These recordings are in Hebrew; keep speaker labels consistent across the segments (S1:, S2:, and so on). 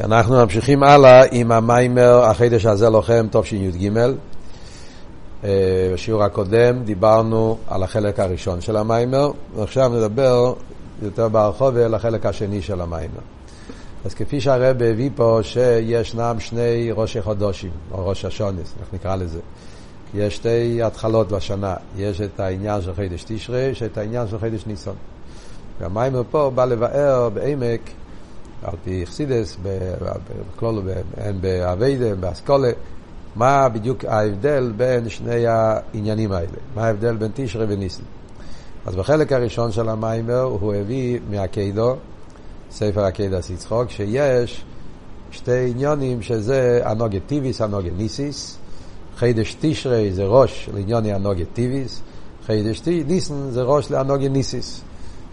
S1: אנחנו ממשיכים הלאה עם המיימר החידש הזה לוחם תשי"ג. אה, בשיעור הקודם דיברנו על החלק הראשון של המיימר, ועכשיו נדבר יותר בהרחוב על החלק השני של המיימר. אז כפי שהרב הביא פה שישנם שני ראשי חודשים, או ראש השונס, איך נקרא לזה. יש שתי התחלות בשנה, יש את העניין של חידש תשרי, יש את העניין של חידש ניסון. והמיימר פה בא לבאר בעמק על פי אכסידס, בכלולו, הן באביידה, באסכולה, מה בדיוק ההבדל בין שני העניינים האלה, מה ההבדל בין תשרי וניסן. אז בחלק הראשון של המיימר הוא הביא מהקיידו, ספר הקיידס יצחוק, שיש שתי עניונים שזה הנוגת טיביס, הנוגת ניסיס, חידש תשרי זה ראש לעניוני הנוגת טיביס, חידש ניסן זה ראש להנוגת ניסיס.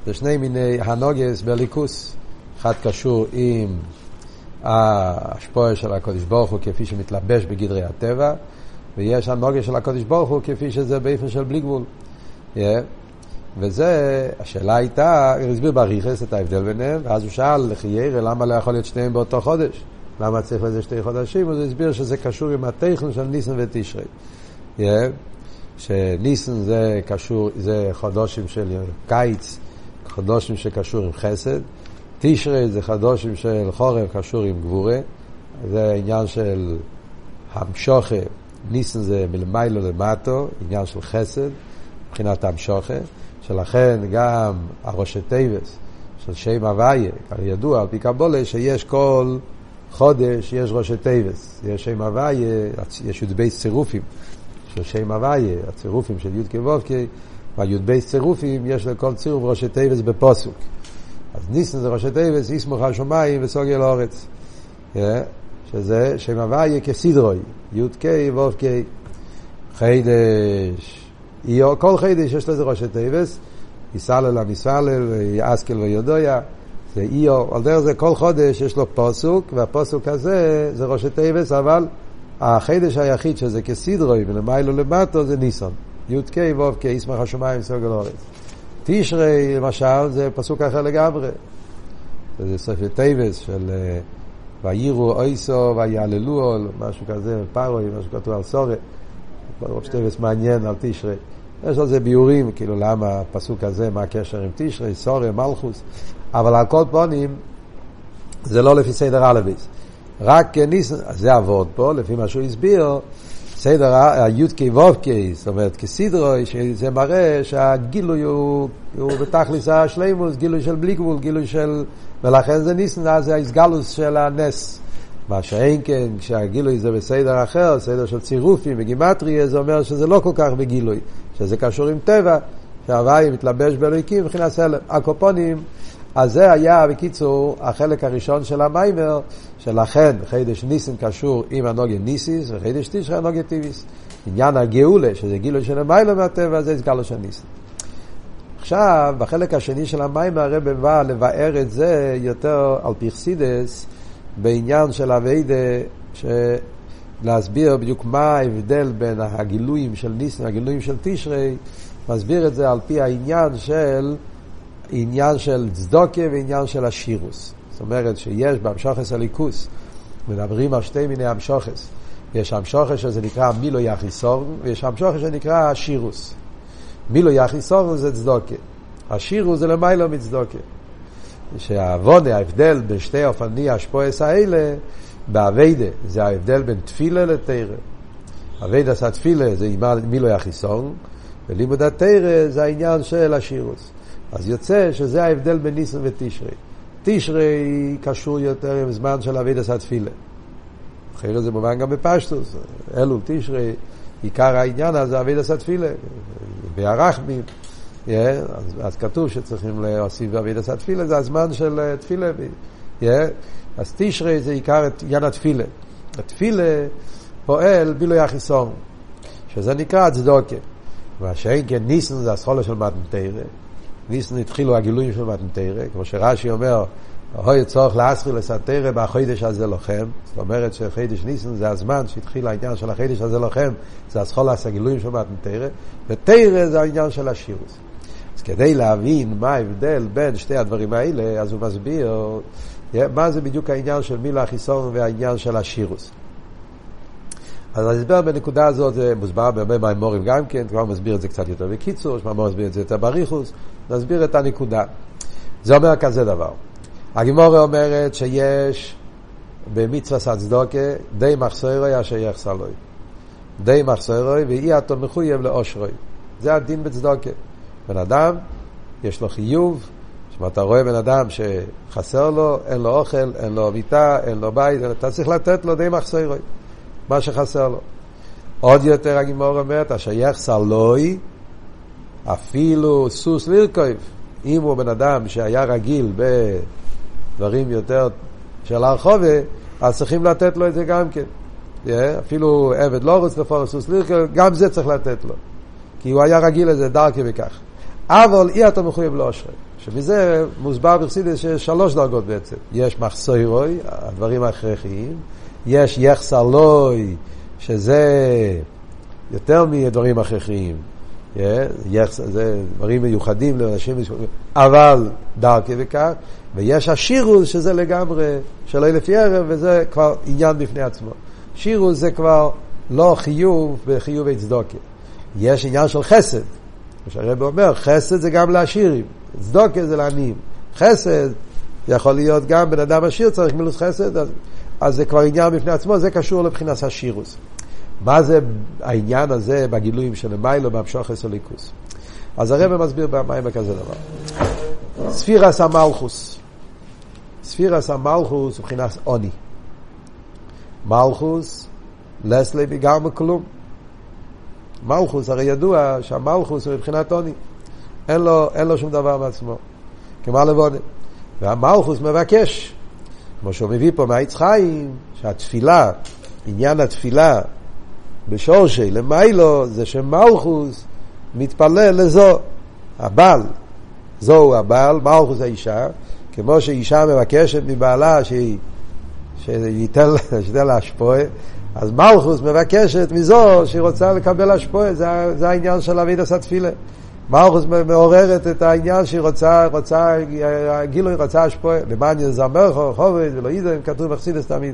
S1: זה שני מיני הנוגס בליכוס. אחד קשור עם ההשפועה של הקודש ברוך הוא כפי שמתלבש בגדרי הטבע, ויש הנוגה של הקודש ברוך הוא כפי שזה באופן של בלי גבול. Yeah. וזה, השאלה הייתה, הוא הסביר בריכס את ההבדל ביניהם, ואז הוא שאל, לכי ירא, למה לא יכול להיות שניהם באותו חודש? למה צריך לזה שתי חודשים? אז הוא הסביר שזה קשור עם הטכן של ניסן ותשרי. Yeah. שניסן זה קשור, זה חודשים של קיץ, חודשים שקשור עם חסד, תשרי זה חודשים של חורף קשור עם גבורה, זה עניין של המשכה, ניסן זה מלמעלה למטה, עניין של חסד, מבחינת המשכה, שלכן גם הראשי תיבות של שם הוויה, ידוע על פי קבלה שיש כל חודש יש ראשי תיבות, יש שם הוויה, יש י"ב צירופים של שם הוויה, הצירופים של י"ק ו"ק, והי"ב צירופים יש לכל צירוף ראשי תיבות בפסוק. אז ניסן זה ראשי תיבות, ישמחו השמיים ותגל הארץ. שזה שם הוויה כסדרו, י"ק ו"ק. חודש, כל חודש יש לזה ראשי תיבות, יתהלל המתהלל, השכל וידוע, זה איו, על דרך זה כל חודש יש לו פוסוק, והפוסוק הזה זה ראשי תיבס, אבל החידש היחיד שזה כסדרוי ולמיילו למטו זה ניסון. י"ק ו"ק, יסמך השמיים וסוגיה לאורץ. תשרי, למשל, זה פסוק אחר לגמרי. זה ספר טייבס של אה, ויירו אויסו ויעללו, משהו כזה, פרוי, משהו כתוב על סורי. ראש טייבס מעניין על תשרי. יש על זה ביורים, כאילו למה הפסוק הזה, מה הקשר עם תשרי, סורי, מלכוס. אבל על כל פונים, זה לא לפי סדר אלוויס. רק ניסן, זה עבוד פה, לפי מה שהוא הסביר, סדר הי"ק ו"ק, זאת אומרת כסדרו, שזה מראה שהגילוי הוא, הוא בתכלס השלימוס, גילוי של בלי גבול, גילוי של... ולכן זה ניסן, זה האיסגלוס של הנס. מה שאין כן, כשהגילוי זה בסדר אחר, סדר של צירופים וגימטריה, זה אומר שזה לא כל כך בגילוי, שזה קשור עם טבע, שהוואי מתלבש באלוהיקים מבחינת סלם. הקופונים אז זה היה, בקיצור, החלק הראשון של המיימר, שלכן חידש ניסן קשור עם הנוגן ניסיס, וחידש תשרי הנוגן טיביס. עניין הגאולה, שזה גילוי של המיילה מהטבע, זה סגלו של ניסן. עכשיו, בחלק השני של המיימר הרב בא לבאר את זה יותר על פרסידס, בעניין של אביידה, להסביר בדיוק מה ההבדל בין הגילויים של ניסן, הגילויים של תשרי, מסביר את זה על פי העניין של עניין של צדוקה ועניין של השירוס. זאת אומרת שיש באמשוכס הליכוס, מדברים על שתי מיני אמשוכס. יש אמשוכס שזה נקרא מילו יחיסורן, ויש אמשוכס שנקרא השירוס. מילו יחיסורן זה צדוקה. השירוס זה למיילו מצדוקה. שהעוונה, ההבדל בין שתי אופני השפועס האלה, באביידה, זה ההבדל בין תפילה לתרא. אביידה עשה תפילה זה מילו יחיסורן, ולימוד התרא זה העניין של השירוס. אז יוצא שזה ההבדל בין ניסן ותשרי. תשרי קשור יותר עם זמן של אבידס התפילה. אחרי זה מובן גם בפשטוס. אלול תשרי, עיקר העניין הזה אבידס התפילה. בהרחמים. Yeah, אז, אז כתוב שצריכים להוסיף אבידס התפילה, זה הזמן של אה, תפילה. Yeah, אז תשרי זה עיקר עניין התפילה. התפילה פועל בילוי החיסון, שזה נקרא צדוקה. מה שאין כן ניסן זה הסחולה של מתנתרא. ניסן התחילו הגילויים של מתנתרא, כמו שרש"י אומר, הוי צורך לאסרי לסתרא בחודש הזה לוחם, זאת אומרת שחידש ניסן זה הזמן שהתחיל העניין של החידש הזה לוחם, זה הסחולס הגילויים של מתנתרא, ותרא זה העניין של השירוס. אז כדי להבין מה ההבדל בין שתי הדברים האלה, אז הוא מסביר מה זה בדיוק העניין של מילה החיסון והעניין של השירוס. אז ההסבר בנקודה הזאת זה מוסבר בהרבה מהמורים גם כן, כבר מסביר את זה קצת יותר בקיצור, שמאמור מסביר את זה יותר בריחוס, נסביר את הנקודה. זה אומר כזה דבר. הגימורה אומרת שיש במצווה סצדוקה די מחסורוי אשר יחסר לו. די מחסורוי ואי אתו מחויב לאושרוי. זה הדין בצדוקה. בן אדם, יש לו חיוב, זאת אתה רואה בן אדם שחסר לו, אין לו אוכל, אין לו מיטה, אין לו בית, אתה צריך לתת לו די מחסורוי. מה שחסר לו. עוד יותר הגימור אומרת, אשר יחסר לוי, אפילו סוס לרכוב. אם הוא בן אדם שהיה רגיל בדברים יותר של הרחובה, אז צריכים לתת לו את זה גם כן. אפילו עבד לא רוצה לפורס סוס לרכוב, גם זה צריך לתת לו. כי הוא היה רגיל לזה דרכי וכך. אבל אי אתה מחויב לאושרי. שמזה מוסבר בחסידס שיש שלוש דרגות בעצם. יש מחסוירוי, הדברים ההכרחיים, יש יחסר לוי, שזה יותר מדברים הכרחיים. זה דברים מיוחדים לאנשים, אבל דרכי וכך, ויש השירוס שזה לגמרי שלא לפי ערב, וזה כבר עניין בפני עצמו. שירוס זה כבר לא חיוב בחיוב צדוקה. יש עניין של חסד, כמו שהרב אומר, חסד זה גם לעשירים, צדוקה זה לעניים. חסד יכול להיות גם בן אדם עשיר צריך מילוס חסד, אז אז זה כבר עניין בפני עצמו, זה קשור לבחינת השירוס. מה זה העניין הזה בגילויים של מיילו, בהמשוך הליכוס? אז הרב מסביר במים כזה דבר. ספירס המלכוס. ספירס המלכוס הוא מבחינת עוני. מלכוס, לסלי בגר מכלום. מלכוס, הרי ידוע שהמלכוס הוא מבחינת עוני. אין לו, אין לו שום דבר מעצמו. כמו לבונה. והמלכוס מבקש. כמו שהוא מביא פה מעץ חיים, שהתפילה, עניין התפילה בשורשי, למיילו, זה שמלכוס מתפלל לזו, הבעל, זוהו הבעל, מלכוס האישה, כמו שאישה מבקשת מבעלה שהיא, שייתן לה השפועה, אז מלכוס מבקשת מזו שהיא רוצה לקבל השפועה, זה, זה העניין של אבידס התפילה. מלכוס מעוררת את העניין שהיא רוצה, רוצה, גילוי רוצה השפועה, למען יזמר חובד ולא ידע, כתוב בחסידס תמיד.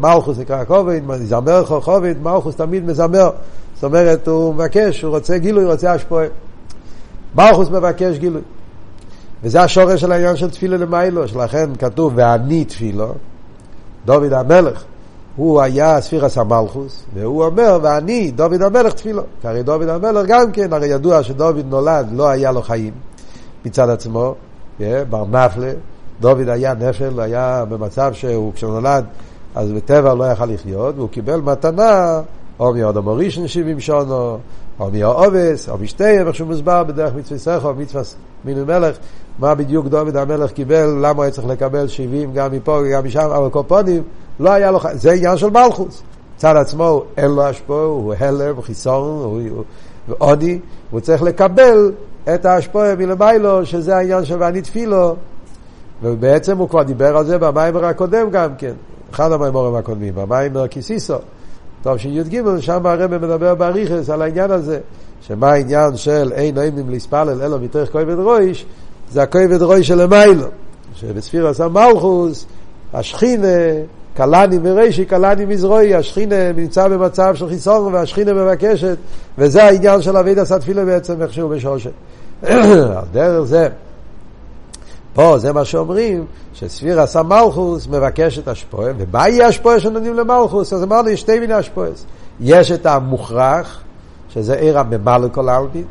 S1: מלכוס נקרא כובד, יזמר חובד, מלכוס תמיד מזמר. זאת אומרת, הוא מבקש, הוא רוצה גילוי, רוצה השפועה. מלכוס מבקש גילוי. וזה השורש של העניין של תפילה למיילו, שלכן כתוב, ואני תפילו, דוד המלך. הוא היה ספירס המלכוס, והוא אומר, ואני, דוד המלך תפילו. כי הרי דוד המלך גם כן, הרי ידוע שדוד נולד, לא היה לו חיים מצד עצמו, בר נפלה, דוד היה נפל, היה במצב שהוא, כשהוא נולד, אז בטבע לא יכל לחיות, והוא קיבל מתנה, או מאודו מורישן שבעים שונו, או מהאובס, או משתיהם, איך שהוא מוסבר בדרך מצווה סכו, מצווה מינו מלך, מה בדיוק דוד המלך קיבל, למה הוא צריך לקבל שבעים גם מפה וגם משם, אבל קופונים, לא היה לו, זה עניין של מלכוס. צד עצמו אין לו השפעה, הוא הלם, חיסון, הוא עוני, הוא צריך לקבל את ההשפעה מלמיילו, שזה העניין של ואני תפילו, ובעצם הוא כבר דיבר על זה במיימר הקודם גם כן, אחד המיימורים הקודמים, במיימר כיסיסו. טוב, שי"ג, שם הרב מדבר באריכס על העניין הזה, שמה העניין של אין נעים להספלל אלו מתוך כובד רויש, זה הכובד רויש של המיילו, שבספירס המלכוס, השכינה, קלני מרישי, קלני מזרועי, השכינה נמצא במצב של חיסון והשכינה מבקשת, וזה העניין של אביד עשה תפילה בעצם איכשהו בשושת. דרך זה, פה זה מה שאומרים, שספיר עשה מלכוס מבקש את השפועה, ומה יהיה השפועה שנותנים למלכוס? אז אמרנו, יש שתי מיני השפועות. יש את המוכרח, שזה עיר הממלא כל העלמין,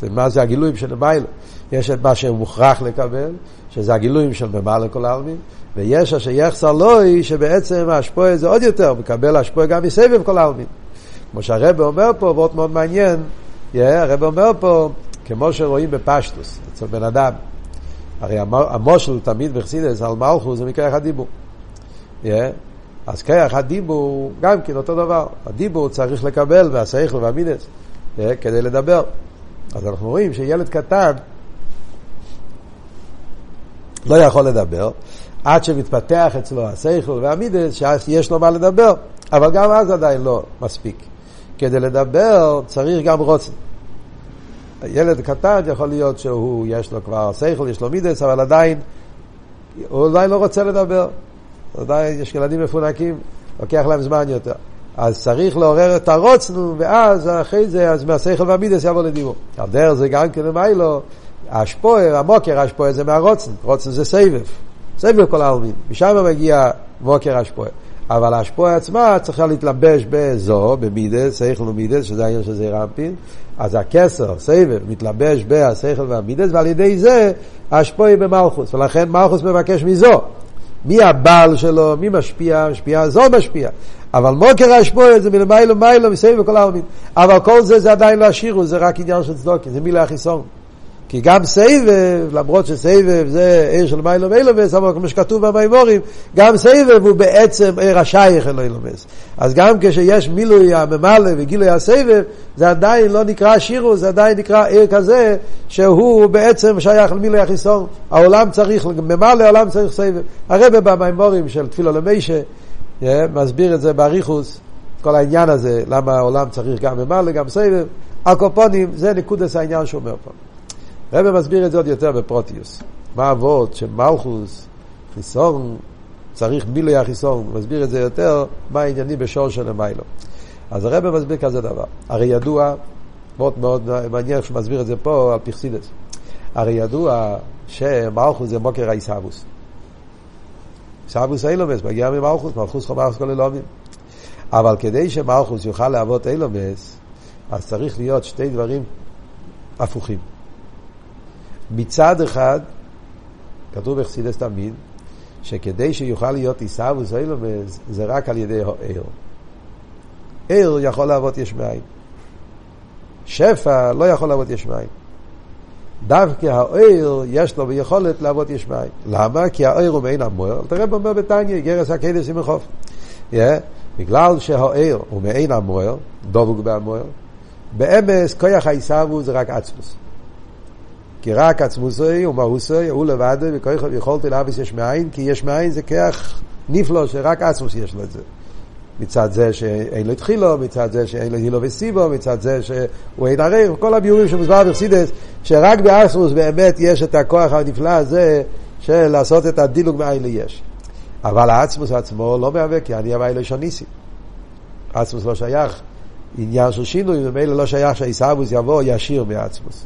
S1: זה מה זה הגילויים של המיילו. יש את מה שהוא מוכרח לקבל, שזה הגילויים של ממלא כל העלמין, ויש אשר יחסר לוי, שבעצם ההשפועה זה עוד יותר, מקבל השפועה גם מסבב כל העלמין. כמו שהרבא אומר פה, ועוד מאוד מעניין, yeah, הרבא אומר פה, כמו שרואים בפשטוס, אצל בן אדם, הרי המושל תמיד בחסידס על מלכו זה מכרך הדיבור. Yeah. אז כרך הדיבור גם כן אותו דבר. הדיבור צריך לקבל והשכל והמינס yeah, כדי לדבר. אז אנחנו רואים שילד קטן לא יכול לדבר, עד שמתפתח אצלו השכל והמידס, שיש לו מה לדבר, אבל גם אז עדיין לא מספיק. כדי לדבר צריך גם רוצן. ילד קטן יכול להיות שהוא, יש לו כבר שכל, יש לו מידס, אבל עדיין הוא עדיין לא רוצה לדבר. עדיין יש ילדים מפונקים, לוקח להם זמן יותר. אז צריך לעורר את הרוצנו, ואז אחרי זה, אז מהשכל והמידס יבוא לדיבור. על דרך זה גם כן למיילו, השפוער, המוקר השפוער זה מהרוצן, רוצן זה סבב, סבב כל העלמין, משם מגיע מוקר השפוער. אבל השפוע עצמה צריכה להתלבש בזו, במידס, שכל ומידס, שזה העניין של זעיר אנפין, אז הכסר, סבב, מתלבש בהשכל והמידס, ועל ידי זה השפוע היא במלכוס, ולכן מלכוס מבקש מזו. מי הבעל שלו, מי משפיע, משפיע, זו משפיע. אבל מוקר השפוע זה מלמיילו מיילו, מסביב וכל העלמין. אבל כל זה זה עדיין לא השירו, זה רק עניין של צדוקי, זה מילה החיסון. כי גם סבב, למרות שסבב זה עיר של מיילו ואילומס, אבל כמו שכתוב במימורים, גם סבב הוא בעצם עיר השייך אל אילומס. אז גם כשיש מילוי הממלא וגילוי הסבב, זה עדיין לא נקרא שירו, זה עדיין נקרא עיר כזה, שהוא בעצם שייך למילוי החיסון. העולם צריך, ממלא העולם צריך סבב. הרבה במימורים של תפילו למישה, מסביר את זה באריכוס, כל העניין הזה, למה העולם צריך גם ממלא, גם סבב. הקופונים, זה נקודס העניין שהוא אומר פה. רבי מסביר את זה עוד יותר בפרוטיוס. מה אבות שמלכוס, חיסון, צריך מילוי החיסון, הוא מסביר את זה יותר, מה העניינים בשור של המיילו. אז הרבי מסביר כזה דבר. הרי ידוע, מאוד מאוד מעניין שהוא מסביר את זה פה על פרסידס. הרי ידוע שמלכוס זה מוקר האיסאבוס. איסאבוס אילומס מגיע ממלכוס, מלכוס חומרס כל אלומים. אבל כדי שמלכוס יוכל להוות אילומס, אז צריך להיות שתי דברים הפוכים. מצד אחד, כתוב בחסידס תמיד, שכדי שיוכל להיות עיסאוווס אילומס, זה רק על ידי העיר. עיר יכול לעבוד יש מאין. שפע לא יכול לעבוד יש מאין. דווקא העיר יש לו ביכולת לעבוד יש מאין. למה? כי העיר הוא מעין המוער. תראה במה בתניא, גרס הקדס עם החוף. Yeah, בגלל שהעיר הוא מעין המוער, דבוק בהמוער, באמס כוח העיסאוווס זה רק עצמוס. כי רק עצמוסוי ומהוסוי הוא לבד וכוח יכולתי להביס יש מאין כי יש מאין זה כוח נפלא שרק עצמוס יש לו את זה מצד זה שאין לו התחילו, מצד זה שאין לו הילו וסיבו, מצד זה שהוא אין הרי, כל הביורים שמוסבר בחסידס, שרק באסרוס באמת יש את הכוח הנפלא הזה של לעשות את הדילוג מאין ליש. אבל האצמוס עצמו לא מהווה כי אני הווי לשון ניסי. אצמוס לא שייך עניין של שינוי, ומילא לא שייך שהעיסאוווס יבוא ישיר מעצמוס.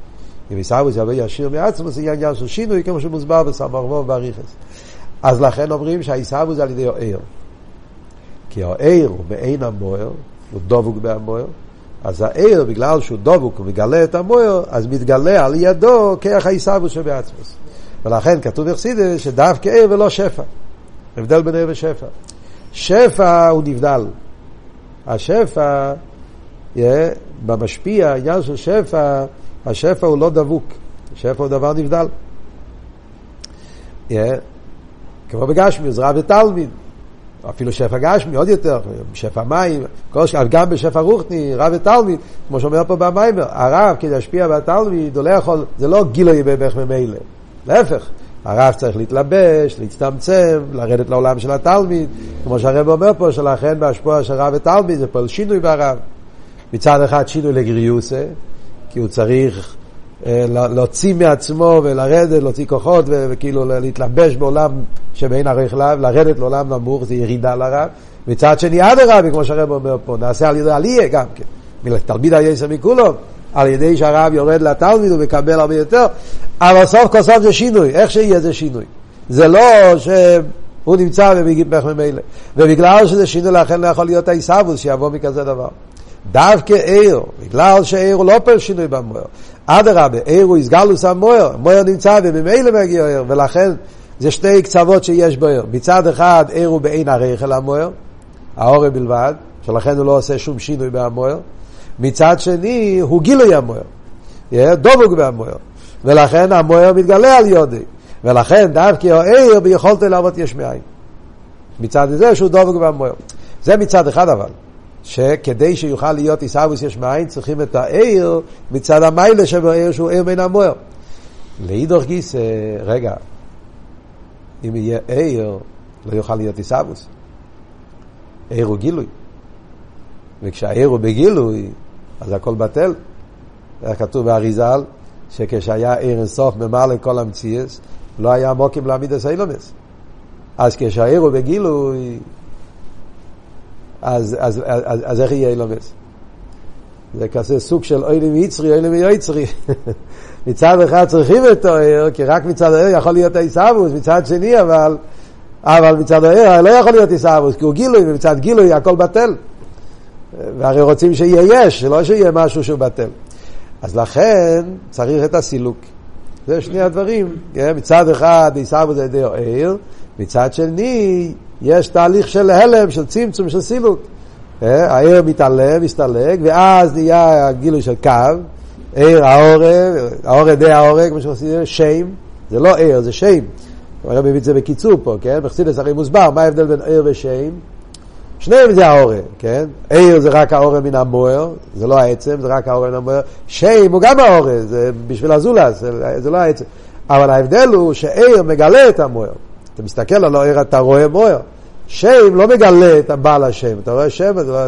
S1: אם עיסאוויס יבוא ישיר מעצמו, זה עניין של שינוי, כמו שמוסבר בסמרבו ובריכס. אז לכן אומרים שהעיסאוויס על ידי העיר. כי העיר הוא בעין המוער, הוא דבוק בהמוער, אז העיר, בגלל שהוא דבוק ומגלה את המוער, אז מתגלה על ידו כרך העיסאוויס שבעצמוס. ולכן כתוב בחסידס שדווקא עיר ולא שפע. הבדל בין עיר ושפע. שפע הוא נבדל. השפע, yeah, במשפיע, העניין של שפע, השפע הוא לא דבוק, השפע הוא דבר נבדל. Yeah. כמו בגשמי, עזרה ותלמיד, אפילו שפע גשמי, עוד יותר, שפע מים, כל שכב, גם בשפע רוחני, רב ותלמיד, כמו שאומר פה במיימר, הרב כדי להשפיע בתלמיד, הוא לא יכול, זה לא גילוי בערך ממילא, להפך, הרב צריך להתלבש, להצטמצם, לרדת לעולם של התלמיד, כמו שהרב אומר פה, שלכן בהשפוע של רב ותלמיד זה פועל שינוי ברב. מצד אחד שינוי לגריוסה, כי הוא צריך אה, להוציא מעצמו ולרדת, להוציא כוחות וכאילו להתלבש בעולם שבאין ערך לאו, לרדת לעולם נמוך זה ירידה לרב. מצד שני אדרבה, כמו שהרב אומר פה, נעשה על ידי עלייה גם כן. תלמיד היסר מכולו, על ידי שהרב יורד לתלמיד ומקבל הרבה יותר, אבל סוף כל סוף זה שינוי, איך שיהיה זה שינוי. זה לא שהוא נמצא ומגיב ממילא. ובגלל שזה שינוי לכן לא יכול להיות העיסאוווס שיבוא מכזה דבר. דווקא עיר, בגלל שעיר הוא לא פר שינוי במוער. אדרבה, עיר הוא הסגלוס המוער, מוער נמצא וממילא מגיע עיר, ולכן זה שתי קצוות שיש בו עיר. מצד אחד עיר הוא בעין הרייכל המוער, האורי בלבד, שלכן הוא לא עושה שום שינוי במוער. מצד שני הוא גילוי המוער, דובוק במוער, ולכן המוער מתגלה על יודי. ולכן דווקא העיר ביכולת לעבוד יש מאין. מצד זה שהוא דובק במוער. זה מצד אחד אבל. שכדי שיוכל להיות עיסאוויס יש מאין, צריכים את העיר מצד המיילה שבעיר שהוא עיר מן המוער. לאידוך גיס, רגע, אם יהיה עיר, לא יוכל להיות עיסאוויס. עיר הוא גילוי. וכשהעיר הוא בגילוי, אז הכל בטל. איך כתוב באריזל, שכשהיה עיר אינסוף ממלא כל המציאס, לא היה מוקים להעמיד את האילומס. אז כשהעיר הוא בגילוי, אז, אז, אז, אז, אז איך יהיה אילומס? זה כזה סוג של אוי לי מיצרי, אוי לי מיוצרי. מצד אחד צריכים את העיר, כי רק מצד העיר יכול להיות עיסאוווס, מצד שני אבל, אבל מצד העיר לא יכול להיות עיסאוווס, כי הוא גילוי, ומצד גילוי הכל בטל. והרי רוצים שיהיה יש, לא שיהיה משהו שהוא בטל. אז לכן צריך את הסילוק. זה שני הדברים. כן? מצד אחד עיסאוווס זה ידי העיר, מצד שני יש תהליך של הלם, של צמצום, של סילוק. אה, העיר מתעלם, מסתלק, ואז נהיה הגילוי של קו, עיר, העורב, העורב די העורב, כמו שעושים, שם, זה לא עיר, זה שם. הרב מביא את זה בקיצור פה, כן? בחסידס הרי מוסבר, מה ההבדל בין עיר ושם? שניהם זה העורב, כן? עיר זה רק העורב מן המוער, זה לא העצם, זה רק העורב מן המוער. שם הוא גם העורב, זה בשביל הזולס, זה, זה לא העצם. אבל ההבדל הוא שעיר מגלה את המוער. אתה מסתכל על העיר, אתה רואה מוער. שם לא מגלה את הבעל השם, אתה רואה שם, אתה רואה,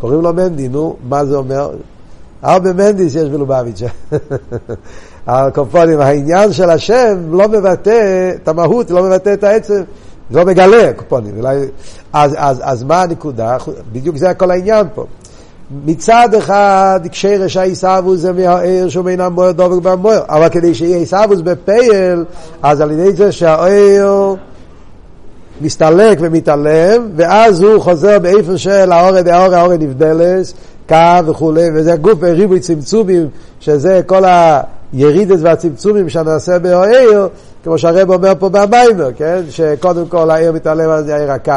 S1: קוראים לו מנדי, נו, מה זה אומר? הרבה מנדיס יש בלובביץ'. הקופונים, העניין של השם לא מבטא את המהות, לא מבטא את העצם, לא מגלה קופונים. אז, אז, אז מה הנקודה? בדיוק זה כל העניין פה. מצד אחד, כשרש העיסאוווס זה מהעיר שהוא אינם מוער דובק במוער, אבל כדי שיהיה עיסאוווס בפייל, אז על ידי זה שהעיר... מסתלק ומתעלם, ואז הוא חוזר באיפה של האורד, האורד, האורד נבדלס, קו וכולי, וזה גוף ריבוי צמצומים, שזה כל הירידת והצמצומים שנעשה בעיר, כמו שהרב אומר פה במיימר, כן? שקודם כל העיר מתעלם על זה העיר הקו,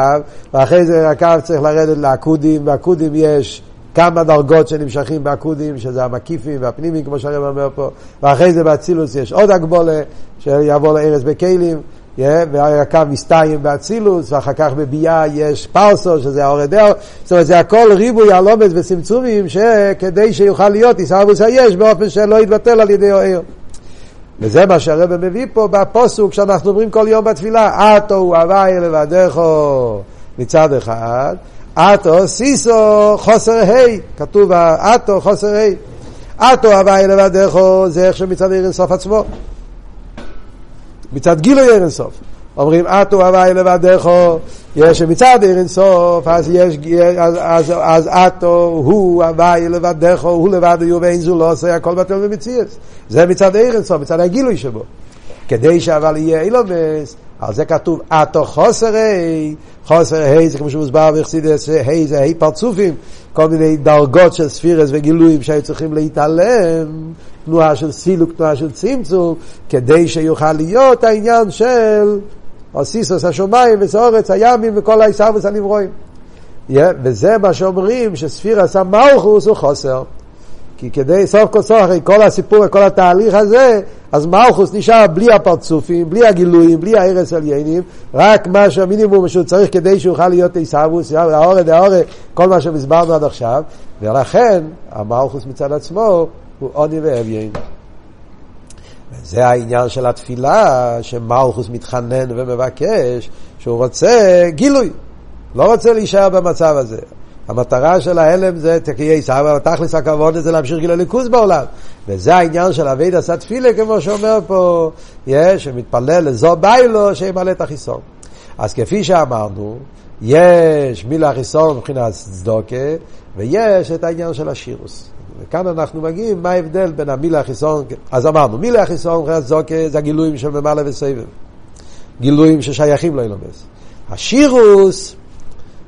S1: ואחרי זה הקו צריך לרדת לעקודים, בעקודים יש כמה דרגות שנמשכים בעקודים, שזה המקיפים והפנימיים, כמו שהרב אומר פה, ואחרי זה באצילוס יש עוד הגבולה, שיעבור לארץ בכלים. Yeah, והקו מסתיים באצילוס, ואחר כך בביאה יש פרסו, שזה האור דאו, זאת אומרת, זה הכל ריבוי הלומד וצמצומים, שכדי שיוכל להיות איסאוויס היש, באופן שלא יתבטל על ידי אוהר. וזה מה שהרבא מביא פה בפוסוק שאנחנו אומרים כל יום בתפילה, אטו הוא הוואי לבדךו מצד אחד, אטו סיסו חוסר ה', כתוב אטו חוסר ה', אטו הוואי לבדךו זה איך שמצד עיר אינסוף עצמו. מצד גילוי עיר אינסוף. אומרים, אטו הוואי לבדךו, יש מצד עיר אינסוף, אז יש, אז, אז, אז אטו הוא הוואי לבדךו, הוא לבד יהיו ואין זו לא עושה הכל בטל ומציאס. זה מצד עיר אינסוף, מצד הגילוי שבו. כדי שאבל יהיה אילומס, על זה כתוב אטו חוסר ה', חוסר ה' זה כמו שמוסבר בחסידס, ה' זה ה' פרצופים, כל מיני דרגות של ספירס וגילויים שהיו צריכים להתעלם, תנועה של סילוק, תנועה של צמצום, כדי שיוכל להיות העניין של אוסיסוס השמיים וסורץ הימים וכל העיסאוויס הנברואים. Yeah, וזה מה שאומרים שספירס המלכוס הוא חוסר. כי כדי סוף כל סוף, אחרי כל הסיפור וכל התהליך הזה, אז מלכוס נשאר בלי הפרצופים, בלי הגילויים, בלי ההרס עליינים, רק מה שהמינימום שהוא צריך כדי שיוכל להיות עיסאוווס, האורד, האורד, כל מה שהסברנו עד עכשיו, ולכן המלכוס מצד עצמו הוא עוני ואביין. וזה העניין של התפילה, שמלכוס מתחנן ומבקש, שהוא רוצה גילוי, לא רוצה להישאר במצב הזה. המטרה של ההלם זה תקיעי סבא, תכלס הכבוד זה להמשיך גילוי ליכוז בעולם. וזה העניין של אבי דסת תפילה, כמו שאומר פה, יש, שמתפלל לזו ביילו, שימלא את החיסון. אז כפי שאמרנו, יש מילה חיסון מבחינת צדוקה, ויש את העניין של השירוס. וכאן אנחנו מגיעים, מה ההבדל בין המילה החיסון, אז אמרנו, מילה החיסון צדוקה זה הגילויים של ממלא וסבב. גילויים ששייכים לאילומס. השירוס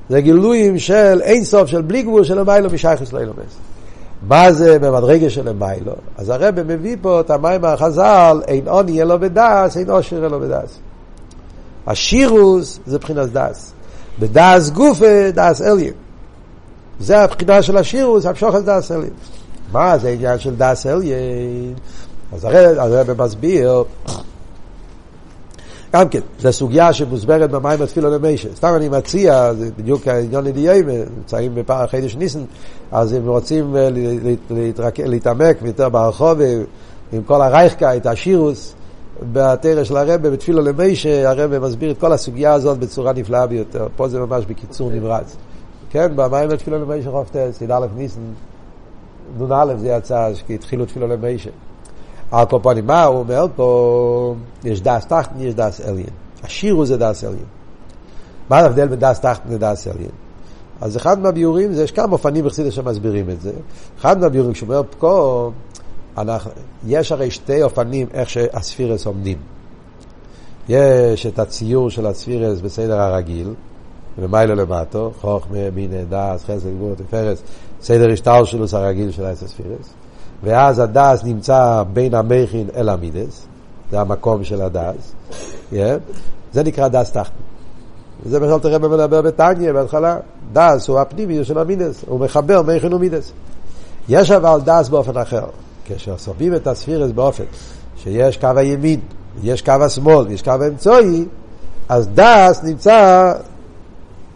S1: זה גילויים של אין סוף, של בלי גבול של המיילו משייכוס לאילומס. מה זה במדרגה של המיילו? אז הרב מביא פה את המים מהחז"ל, אין עוני יהיה לו בדס, אין עושר יהיה לו בדס. השירוס זה מבחינת דס. בדס גופה, דס אליין. זה הבחינה של השירוס, המשוך על דס אליין. מה זה עניין של דס אליין? אז הרב מסביר גם כן, זו סוגיה שמוסברת במים התפילו למישה. סתם אני מציע, זה בדיוק העניין לדיהם, נמצאים בפער חידש ניסן, אז אם רוצים אה, להתעמק יותר ברחוב עם כל הרייכקייט, השירוס, בתרא של הרבה, בתפילו למישה, הרבה מסביר את כל הסוגיה הזאת בצורה נפלאה ביותר. פה זה ממש בקיצור נמרץ. כן, במים התפילו למישה חופטס, י"א ניסן, נ"א זה יצא, כי התחילו תפילו למישה. על כל פנים, מה הוא אומר פה? יש דס תחתן, יש דס עליין. השירו זה דס עליין. מה ההבדל בין דס תחתן לדס עליין? אז אחד מהביורים, זה יש כמה אופנים בחסידס שמסבירים את זה. אחד מהביורים, כשאומר פה, אנחנו, יש הרי שתי אופנים איך שהספירס עומדים. יש את הציור של הספירס בסדר הרגיל, ומיילו למטו, חוכמה, מיני, דס, חסד, גבור, תפרס, סדר השטלשלוס הרגיל של האס הספירס. ואז הדס נמצא בין המכין אל המידס, זה המקום של הדס. Yeah. זה נקרא דס תחתן. וזה מה שאלתר רבי מדבר בתניא בהתחלה. דס הוא הפנימי של המידס, הוא מחבר מוחין ומידס. יש אבל דס באופן אחר. כאשר סובבים את הספירס באופן שיש קו הימין, יש קו השמאל, יש קו האמצעי, אז דס נמצא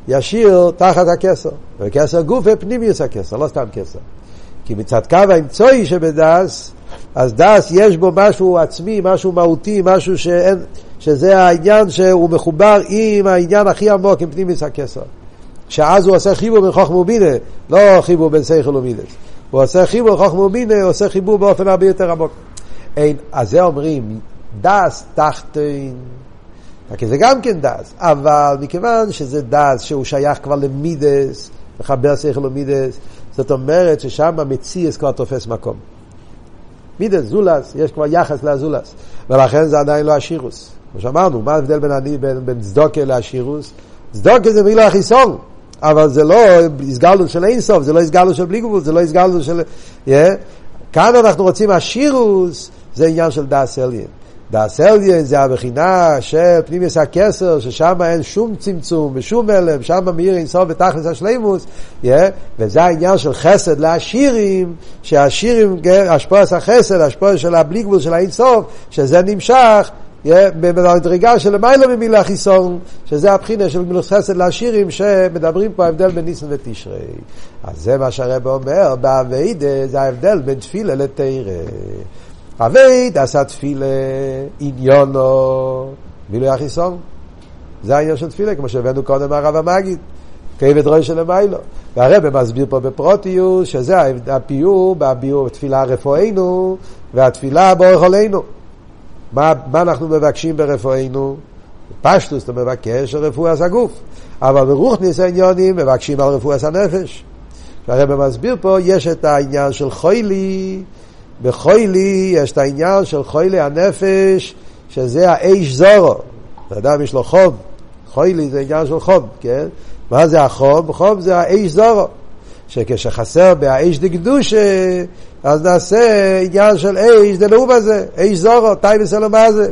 S1: ישיר תחת הכסר. וכסר גוף ופנימיוס הכסר, לא סתם כסר. כי מצד קו האמצעי שבדס, אז דס יש בו משהו עצמי, משהו מהותי, משהו שאין, שזה העניין שהוא מחובר עם העניין הכי עמוק, עם פנימיוס הכסר. שאז הוא עושה חיבור בין חוכמה ובינה, לא חיבור בין שכל ומידס. הוא עושה חיבור חוכמה ובינה, הוא עושה חיבור באופן הרבה יותר עמוק. אין, אז זה אומרים, דס תחתן, כי זה גם כן דס, אבל מכיוון שזה דס שהוא שייך כבר למידס, מחבר שכל ומידס, זאת אומרת ששם המציאס כבר תופס מקום. מידס, זולס, יש כבר יחס לזולס, ולכן זה עדיין לא העשירוס. כמו שאמרנו, מה ההבדל בין, בין, בין צדוקה לעשירוס? צדוקה זה מילה החיסון, אבל זה לא הסגלות של אינסוף, זה לא הסגלות של בלי גבול, זה לא הסגלות של... Yeah. כאן אנחנו רוצים השירוס, זה עניין של דאס אליין. דאס אליין זה הבחינה של פנימיוס הכסר, ששם אין שום צמצום ושום הלם, שם מאיר אינסוף בתכלס השלימוס, yeah. וזה העניין של חסד לעשירים, שהשירים, השפועס החסד, השפועס של הבלי גבול של האינסוף, שזה נמשך במדרגה של למעלה ממילה חיסון, שזה הבחינה של גמילות חסד לעשירים, שמדברים פה ההבדל בין ניסן ותשרי. אז זה מה שהרב אומר, באביידה זה ההבדל בין תפילה לתרא. אבייד עשה תפילה עניונו מילוי החיסון. זה העניין של תפילה, כמו שהבאנו קודם מהרב המגיד. כאבד ראש של למיילו. והרבא מסביר פה בפרוטיוס שזה הפיור, בביור תפילה רפואנו והתפילה באורך עלינו. מה, מה אנחנו מבקשים ברפואנו? פשטוס אתה מבקש רפואס הגוף, אבל ברוכניס העניונים מבקשים על רפואס הנפש. והרבא מסביר פה, יש את העניין של חוילי, בחוילי יש את העניין של חוילי הנפש, שזה האיש זורו. אדם יש לו חום, חוילי זה עניין של חום, כן? מה זה החום? חום זה האיש זורו. שכשחסר באיש דקדושה, אז נעשה עניין של איש דלאום הזה, איש זורו, טייבס אלו מה זה.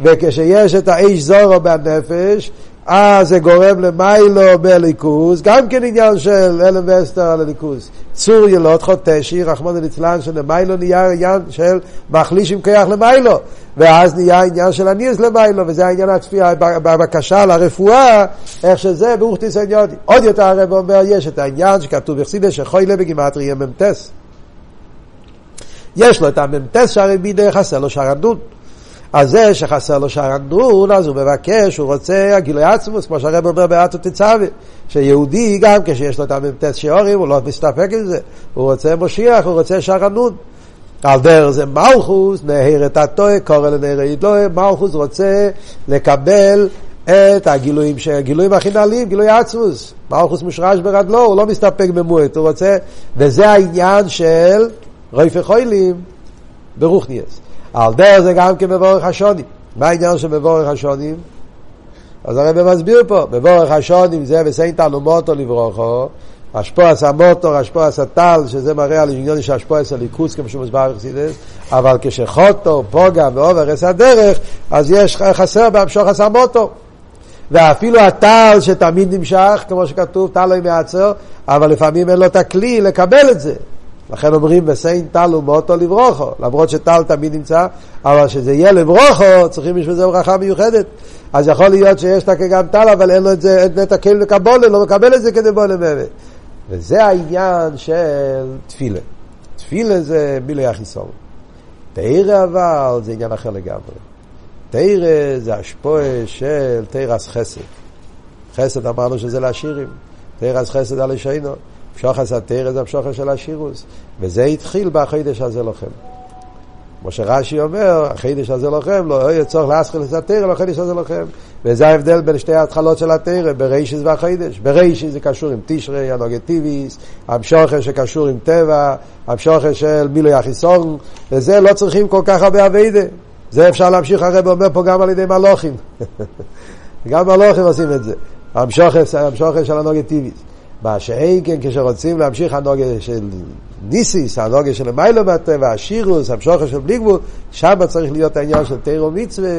S1: וכשיש את האיש זורו בנפש, אז זה גורם למיילו בליכוז, גם כן עניין של אלם ואסתר על הליכוז. צור ילוד חוטשי, רחמון ליצלן, שלמיילו נהיה עניין של מחליש עם כיח למיילו, ואז נהיה עניין של הניאס למיילו, וזה העניין הצפייה בבקשה לרפואה, איך שזה ברוך תיסניודי. עוד יותר הרב אומר, יש את העניין שכתוב בחסידה שחוי בגימטרי יהיה ממטס. יש לו את הממטס שהרי בידי חסר לו שרדות. אז זה שחסר לו שער הנון, אז הוא מבקש, הוא רוצה הגילוי עצמוס, כמו שהרב אומר באתו תצווה, שיהודי גם כשיש לו את המ"ט שיעורים, הוא לא מסתפק עם זה, הוא רוצה משיח, הוא רוצה שער הנון. על דרך זה מלכוס, נהר את הטועה, קורא לנהר ידלוה, מלכוס רוצה לקבל את הגילויים, הגילויים הכי נעלים, גילוי עצמוס. מלכוס מושרש ברדלו, הוא לא מסתפק במועט, הוא רוצה, וזה העניין של רויפי חוילים ברוכניאס. על דרך זה גם כן בבורך השונים. מה העניין של בבורך השונים? אז הרב מסביר פה, בבורך השונים זה וסיין תלומותו לברוכו, אשפועס המוטור, אשפועס הטל, שזה מראה על עניין של אשפועס הליכוס, כמו שמוסבר בחסידס, אבל כשחוטו, פוגע ועובר עש הדרך, אז יש חסר בהמשוך המוטור. ואפילו הטל שתמיד נמשך, כמו שכתוב, טל לא ימעצר, אבל לפעמים אין לו את הכלי לקבל את זה. לכן אומרים וסיין טל ומאותו לברוכו, למרות שטל תמיד נמצא, אבל שזה יהיה לברוכו, צריכים בשביל זה ברכה מיוחדת. אז יכול להיות שיש תקה גם טל, אבל אין לו את זה, אין את הכלים לקבולה, לא מקבל את זה כדי בוא באמת. וזה העניין של תפילה. תפילה זה מילוי החיסון. תרא אבל זה עניין אחר לגמרי. תרא זה השפועה של תרס חסד. חסד אמרנו שזה לעשירים. תרס חסד על ישנו. המשוחס התרא זה המשוחס של השירוס, וזה התחיל בחידש הזה לכם. כמו שרש"י אומר, החידש הזה לוחם, לא יהיה צורך להסחיל את התרא, לא החידש הזה לוחם. וזה ההבדל בין שתי ההתחלות של התרא, ברישיס והחידש. ברישיס זה קשור עם תשרי, הנוגטיביס, המשוכר שקשור עם טבע, המשוכר של מילוי החיסון, וזה לא צריכים כל כך הרבה אביידה. זה אפשר להמשיך, הרב אומר פה גם על ידי מלוכים. גם מלוכים עושים את זה. המשוכר של הנוגטיביס. שאין כן כשרוצים להמשיך הנוגה של ניסיס, הנוגה של מיילו בטבע, השירוס, המשוכר של בלי גבול, שם צריך להיות העניין של תירו מצווה,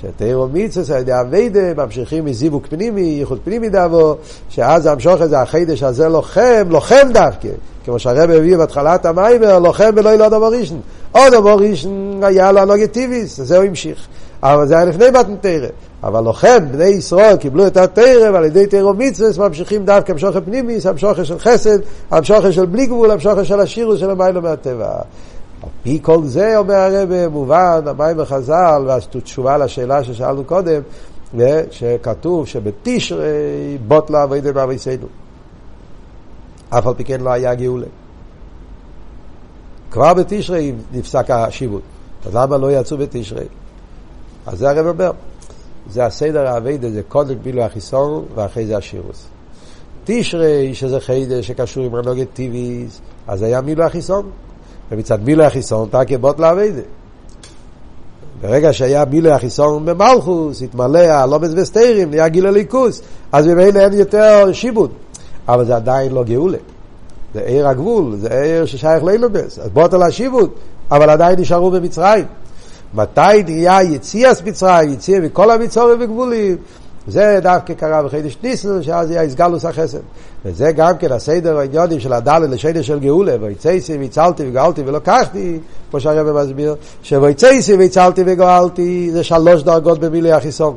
S1: שתירו מצווה על ידי אביידה, ממשיכים מזיווק פנימי, ייחוד פנימי דאבו, שאז המשוכר זה החידש הזה לוחם, לוחם דווקא, כמו שהרב הביא בהתחלת המיימר, לוחם ולא ילא דבר ראשון. עוד דבר ראשון היה לו הנוגה טיביס, זה הוא המשיך. אבל זה היה לפני מתנתרא. אבל לוחם, בני ישראל קיבלו את התרא ועל ידי תרא מצווה ממשיכים דווקא המשוכר פנימיס, המשוכר של חסד, המשוכר של בלי גבול, המשוכר של השירוס של המיילו מהטבע. על פי כל זה, אומר הרב, מובן, המים בחז"ל, והתשובה לשאלה ששאלנו קודם, שכתוב שבתשרי בוטלה אביידה באביסנו. אף על פי כן לא היה גאולה. כבר בתשרי נפסק השיבוט. אז למה לא יצאו בתשרי? אז זה הרב אומר. זה הסדר האביידה, זה קודם בילו החיסון ואחרי זה השירוס. תשרי, שזה חיידה שקשור עם רנוגת טיביס, אז היה מילו החיסון. ומצד מילו החיסון, תקי בוט לאביידה. ברגע שהיה מילו החיסון במלכוס, התמלא הלומס וסטיירים, נהיה גיל הליכוס, אז ממילא אין יותר שיבוד. אבל זה עדיין לא גאולה. זה עיר הגבול, זה עיר ששייך לאילומס. אז בוט על השיבוד, אבל עדיין נשארו במצרים. מתי נהיה יציאס מצרים, יציאה מכל המצורים וגבולים, זה דווקא קרה בחידש ניסן, שאז היה הסגלוס החסד. וזה גם כן הסדר העניונים של הדלת לשדר של גאולה, ויצייסי והצלתי וגאלתי ולקחתי, כמו שהרבא מסביר, שויצייסי והצלתי וגאלתי זה שלוש דרגות במילי החיסון.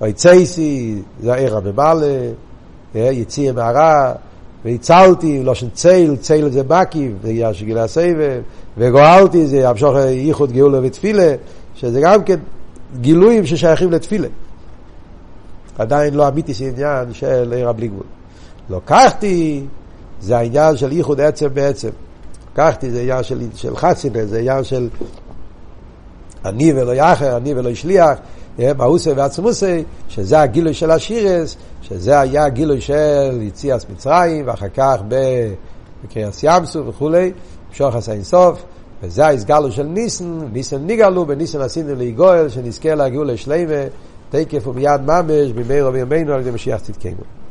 S1: ויצייסי זה העיר הממלא, יציאה מהרע, והצלתי, לא שם צייל, צייל זה זה יהיה שגילה הסבב, וגואלתי זה המשוך ייחוד גאולה ותפילה, שזה גם כן גילויים ששייכים לתפילה. עדיין לא אמיתי עניין של עיר הבלי גבול. לקחתי, זה העניין של ייחוד עצם בעצם. לקחתי זה עניין של, של חסינה, זה עניין של אני ולא יחר, אני ולא שליח, מאוסי ועצמוסי, שזה הגילוי של השירס, שזה היה הגילוי של יציאס מצרים, ואחר כך בקריאס ימסו וכולי, המשוך עשה אינסוף, וזה ההסגלו של ניסן, ניסן ניגלו, בניסן עשינו ליגואל, שנזכה להגיעו לשלימה, תקף ומיד ממש, במהרה וימינו על ידי משיח צדקנו.